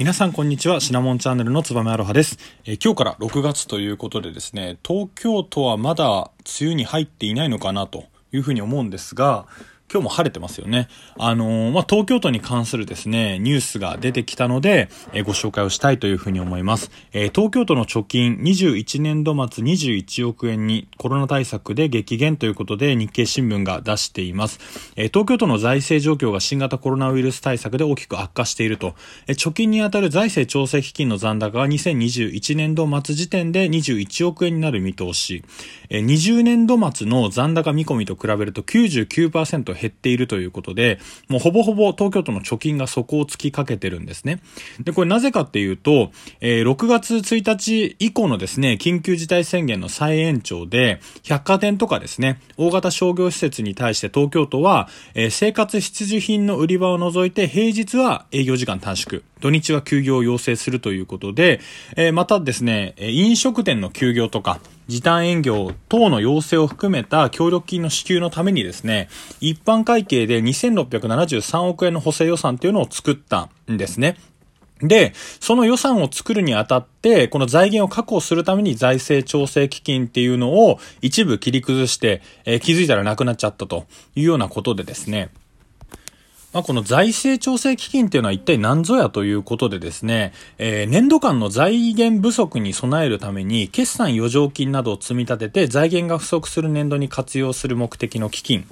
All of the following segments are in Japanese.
皆さんこんにちは。シナモンチャンネルのつばめアロハです、えー今日から6月ということでですね東京都はまだ梅雨に入っていないのかなというふうに思うんですが今日も晴れてますよね。あのーまあ、東京都に関するですね、ニュースが出てきたので、えーご紹介をしたいというふうに思います。えー東京都の貯金21年度末21億円にコロナ対策で激減ということで日経新聞が出しています。え東京都の財政状況が新型コロナウイルス対策で大きく悪化していると。え貯金にあたる財政調整基金の残高が2021年度末時点で21億円になる見通し。えー20年度末の残高見込みと比べると99%減減っているということで、もうほぼほぼ東京都の貯金が底をつきかけてるんですね。で、これなぜかっていうと、えー6月1日以降のですね、緊急事態宣言の再延長で、百貨店とかですね、大型商業施設に対して東京都は、えー生活必需品の売り場を除いて平日は営業時間短縮、土日は休業を要請するということで、えーまたですね、え飲食店の休業とか、時短営業等の要請を含めた協力金の支給のためにですね、一般会計で2673億円の補正予算というのを作ったんですね。で、その予算を作るにあたって、この財源を確保するために財政調整基金っていうのを一部切り崩して、えー気づいたらなくなっちゃったというようなことでですね、まあ、この財政調整基金っていうのは一体何ぞやということでですね、えー年度間の財源不足に備えるために、決算余剰金などを積み立てて財源が不足する年度に活用する目的の基金。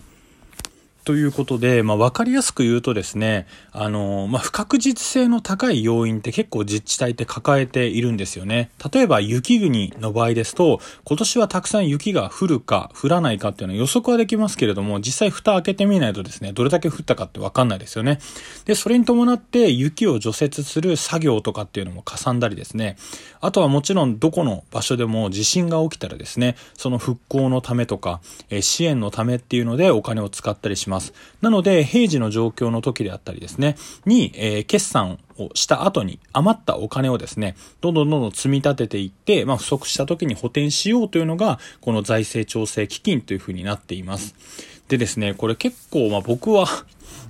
ということで、まあ、わかりやすく言うとですね、あの、まあ、不確実性の高い要因って結構自治体って抱えているんですよね。例えば雪国の場合ですと、今年はたくさん雪が降るか降らないかっていうのは予測はできますけれども、実際蓋開けてみないとですね、どれだけ降ったかってわかんないですよね。で、それに伴って雪を除雪する作業とかっていうのもかさんだりですね。あとはもちろんどこの場所でも地震が起きたらですね、その復興のためとか、え支援のためっていうのでお金を使ったりします。なので、平時の状況の時であったりですね、に、えー決算をした後に余ったお金をですね、どんどんどんどん積み立てていって、まあ不足した時に補填しようというのが、この財政調整基金というふうになっています。でですね、これ結構、まあ僕は、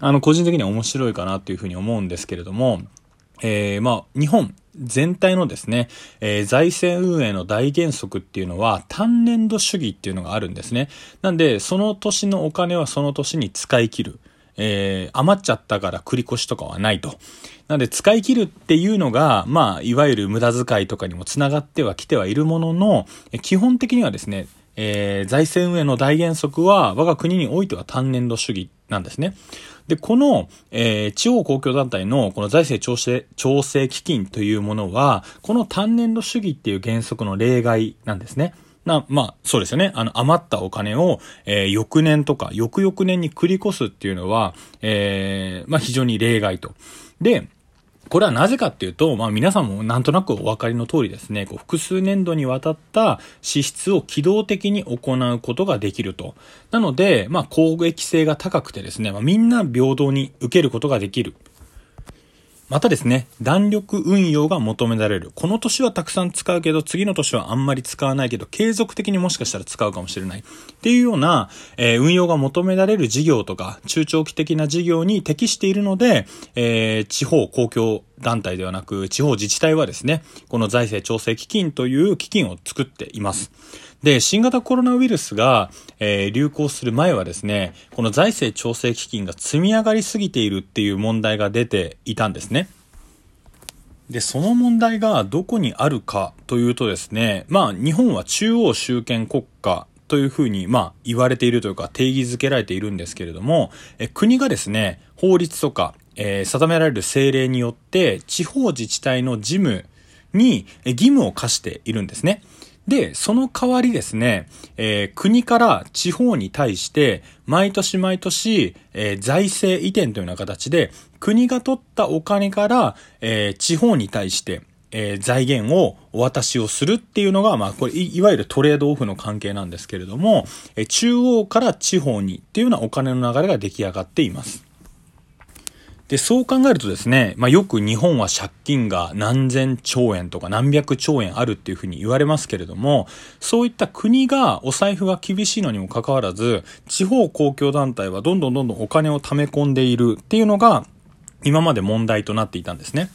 あの、個人的には面白いかなというふうに思うんですけれども、えー、まあ、日本全体のですね、えー財政運営の大原則っていうのは単年度主義っていうのがあるんですね。なんで、その年のお金はその年に使い切る。えー余っちゃったから繰り越しとかはないと。なので、使い切るっていうのが、まあ、いわゆる無駄遣いとかにもつながってはきてはいるものの、基本的にはですね、えー財政運営の大原則は我が国においては単年度主義なんですね。で、この、えー地方公共団体のこの財政調整、調整基金というものは、この単年度主義っていう原則の例外なんですね。な、まあ、そうですよね。あの、余ったお金を、えー翌年とか、翌々年に繰り越すっていうのは、えーまあ、非常に例外と。で、これはなぜかっていうと、まあ皆さんもなんとなくお分かりの通りですね、こう複数年度にわたった支出を機動的に行うことができると。なので、まあ攻撃性が高くてですね、まあみんな平等に受けることができる。またですね、弾力運用が求められる。この年はたくさん使うけど、次の年はあんまり使わないけど、継続的にもしかしたら使うかもしれない。っていうような、えー運用が求められる事業とか、中長期的な事業に適しているので、えー地方公共団体ではなく、地方自治体はですね、この財政調整基金という基金を作っています。で、新型コロナウイルスが、えー流行する前はですね、この財政調整基金が積み上がりすぎているっていう問題が出ていたんですね。で、その問題がどこにあるかというとですね、まあ、日本は中央集権国家というふうに、まあ、言われているというか定義づけられているんですけれども、え国がですね、法律とか、えー定められる政令によって、地方自治体の事務にえ義務を課しているんですね。で、その代わりですね、えー国から地方に対して、毎年毎年、えー財政移転というような形で、国が取ったお金から、えー地方に対して、えー財源をお渡しをするっていうのが、まあ、これい、いわゆるトレードオフの関係なんですけれども、えー中央から地方にっていうようなお金の流れが出来上がっています。で、そう考えるとですね、まあ、よく日本は借金が何千兆円とか何百兆円あるっていうふうに言われますけれども、そういった国がお財布が厳しいのにもかかわらず、地方公共団体はどんどんどんどんお金を貯め込んでいるっていうのが、今まで問題となっていたんですね。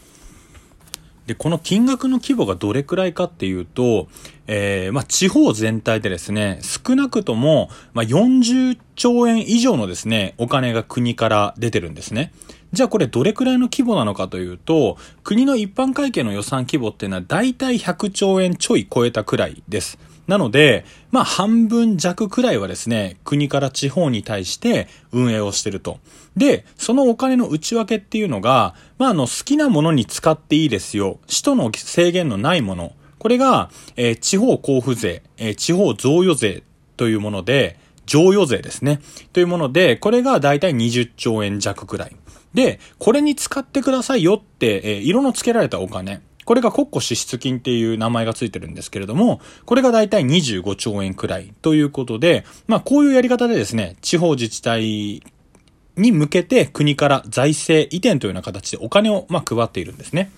で、この金額の規模がどれくらいかっていうと、えー、まあ、地方全体でですね、少なくとも、まあ、40兆円以上のですね、お金が国から出てるんですね。じゃあこれどれくらいの規模なのかというと、国の一般会計の予算規模っていうのは大体100兆円ちょい超えたくらいです。なので、まあ半分弱くらいはですね、国から地方に対して運営をしてると。で、そのお金の内訳っていうのが、まああの好きなものに使っていいですよ。使途の制限のないもの。これが、えー、地方交付税、えー、地方贈与税というもので、贈与税ですね。というもので、これがだいたい20兆円弱くらい。で、これに使ってくださいよって、えー、色の付けられたお金。これが国庫支出金っていう名前がついてるんですけれども、これがだいたい25兆円くらいということで、まあこういうやり方でですね、地方自治体に向けて国から財政移転というような形でお金をまあ配っているんですね。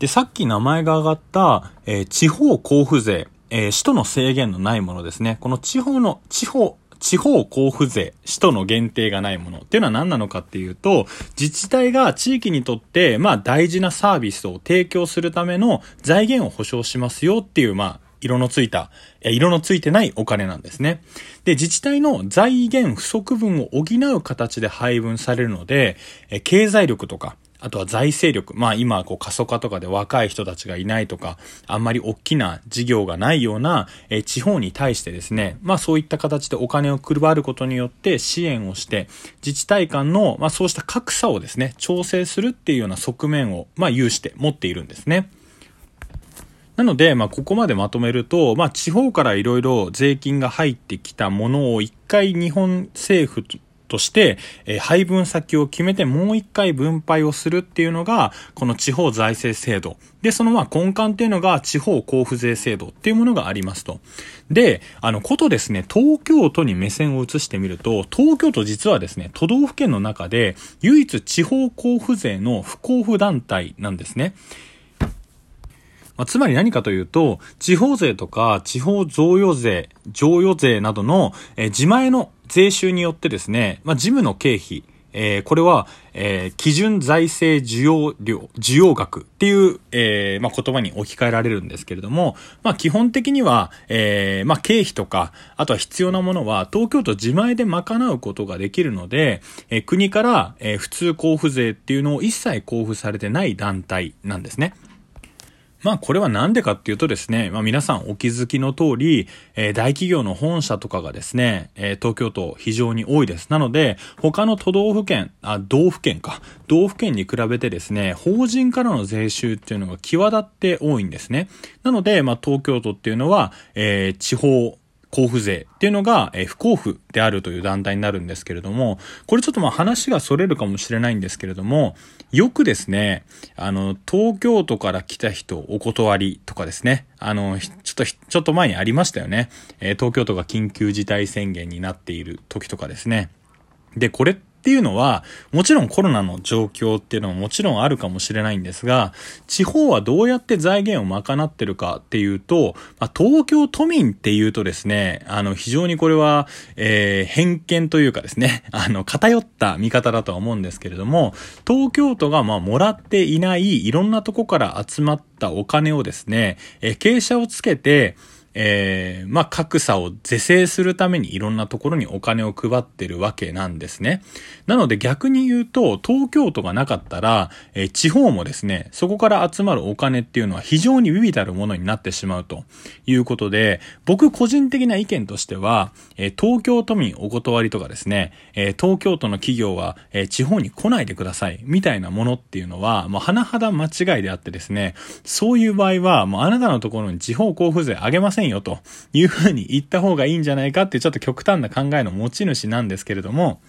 で、さっき名前が挙がった、えー、地方交付税、えー、首都の制限のないものですね。この地方の、地方、地方交付税、使途の限定がないものっていうのは何なのかっていうと、自治体が地域にとって、まあ大事なサービスを提供するための財源を保証しますよっていう、まあ、色のついた、色のついてないお金なんですね。で、自治体の財源不足分を補う形で配分されるので、経済力とか、あとは財政力。まあ今、こう過疎化とかで若い人たちがいないとか、あんまり大きな事業がないような、え地方に対してですね、まあそういった形でお金を配ることによって支援をして、自治体間の、まあそうした格差をですね、調整するっていうような側面を、まあ有して持っているんですね。なので、まあ、ここまでまとめると、まあ、地方からいろいろ税金が入ってきたものを一回日本政府として、えー、配分先を決めてもう一回分配をするっていうのが、この地方財政制度。で、そのまあ根幹っていうのが地方交付税制度っていうものがありますと。で、あの、ことですね、東京都に目線を移してみると、東京都実はですね、都道府県の中で唯一地方交付税の不交付団体なんですね。ま、つまり何かというと、地方税とか地方贈与税、贈与税などの、えー、自前の税収によってですね、まあ、事務の経費、えー、これは、えー、基準財政需要量、需要額っていう、えー、まあ、言葉に置き換えられるんですけれども、まあ、基本的には、え、まあ、経費とか、あとは必要なものは、東京都自前で賄うことができるので、え、国から、え、普通交付税っていうのを一切交付されてない団体なんですね。まあこれはなんでかっていうとですね、まあ皆さんお気づきの通り、えー、大企業の本社とかがですね、えー、東京都非常に多いです。なので、他の都道府県、あ、道府県か、道府県に比べてですね、法人からの税収っていうのが際立って多いんですね。なので、まあ東京都っていうのは、えー、地方交付税っていうのが、えー、不交付であるという団体になるんですけれども、これちょっとまあ話が逸れるかもしれないんですけれども、よくですね、あの、東京都から来た人お断りとかですね、あの、ちょっと、ちょっと前にありましたよね。えー、東京都が緊急事態宣言になっている時とかですね。で、これってっていうのは、もちろんコロナの状況っていうのももちろんあるかもしれないんですが、地方はどうやって財源を賄ってるかっていうと、まあ、東京都民っていうとですね、あの、非常にこれは、えー、偏見というかですね、あの、偏った見方だとは思うんですけれども、東京都がまあ、もらっていないいろんなとこから集まったお金をですね、えー、傾斜をつけて、えー、まあ、格差を是正するためにいろんなところにお金を配ってるわけなんですね。なので逆に言うと、東京都がなかったら、えー、地方もですね、そこから集まるお金っていうのは非常に微々たるものになってしまうということで、僕個人的な意見としては、えー、東京都民お断りとかですね、え東京都の企業は、え地方に来ないでください、みたいなものっていうのは、もう甚だ間違いであってですね、そういう場合は、もうあなたのところに地方交付税あげませんせんよというふうに言った方がいいんじゃないかっていうちょっと極端な考えの持ち主なんですけれども、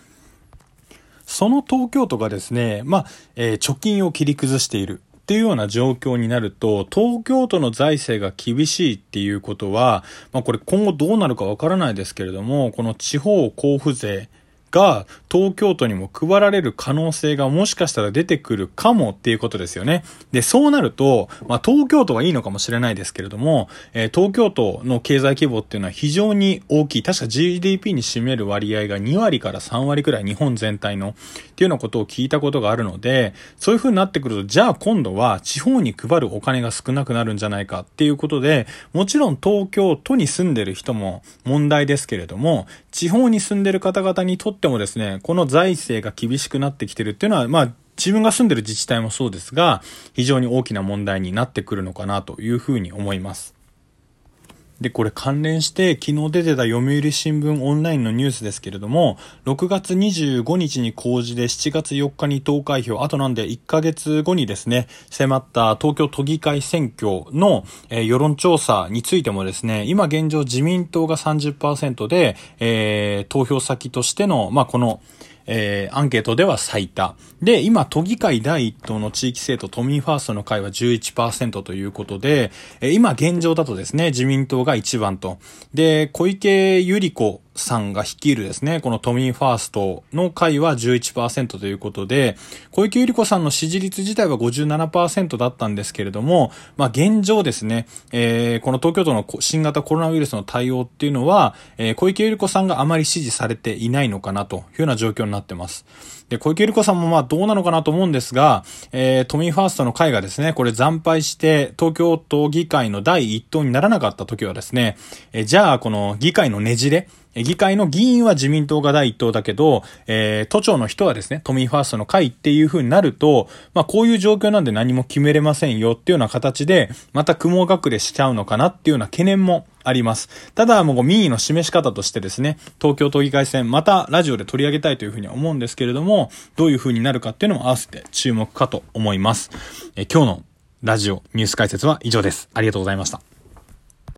その東京都がですね、まあ、えー、貯金を切り崩している。っていうような状況になると、東京都の財政が厳しいっていうことは、まあこれ今後どうなるかわからないですけれども、この地方交付税が東京都にも配られる可能性がもしかしたら出てくるかもっていうことですよね。で、そうなると、まあ、東京都はいいのかもしれないですけれども、えー、東京都の経済規模っていうのは非常に大きい。確か GDP に占める割合が2割から3割くらい日本全体のっていうようなことを聞いたことがあるので、そういう風になってくると、じゃあ今度は地方に配るお金が少なくなるんじゃないかっていうことで、もちろん東京都に住んでる人も問題ですけれども、地方に住んでる方々にとってもですね、この財政が厳しくなってきてるっていうのは、まあ、自分が住んでる自治体もそうですが、非常に大きな問題になってくるのかなというふうに思います。で、これ関連して昨日出てた読売新聞オンラインのニュースですけれども、6月25日に公示で7月4日に投開票、あとなんで1ヶ月後にですね、迫った東京都議会選挙の、えー、世論調査についてもですね、今現状自民党が30%で、えー、投票先としての、まあ、この、えー、アンケートでは最多。で、今、都議会第一党の地域政党都民ファーストの会は11%ということで、えー、今現状だとですね、自民党が1番と。で、小池百合子さんが率いるですね、この都民ファーストの会は11%ということで、小池百合子さんの支持率自体は57%だったんですけれども、まあ現状ですね、えー、この東京都の新型コロナウイルスの対応っていうのは、えー、小池百合子さんがあまり支持されていないのかなというような状況になってます。で、小池百合子さんもまあどうなのかなと思うんですが、えー、都民ファーストの会がですね、これ惨敗して東京都議会の第一党にならなかった時はですね、えー、じゃあこの議会のねじれ、議会の議員は自民党が第一党だけど、えー、都庁の人はですね、都民ファーストの会っていう風になると、まあこういう状況なんで何も決めれませんよっていうような形で、また雲隠れしちゃうのかなっていうような懸念もあります。ただ、もう民意の示し方としてですね、東京都議会選、またラジオで取り上げたいというふうには思うんですけれども、どういうふうになるかっていうのも合わせて注目かと思います。え今日のラジオニュース解説は以上です。ありがとうございました。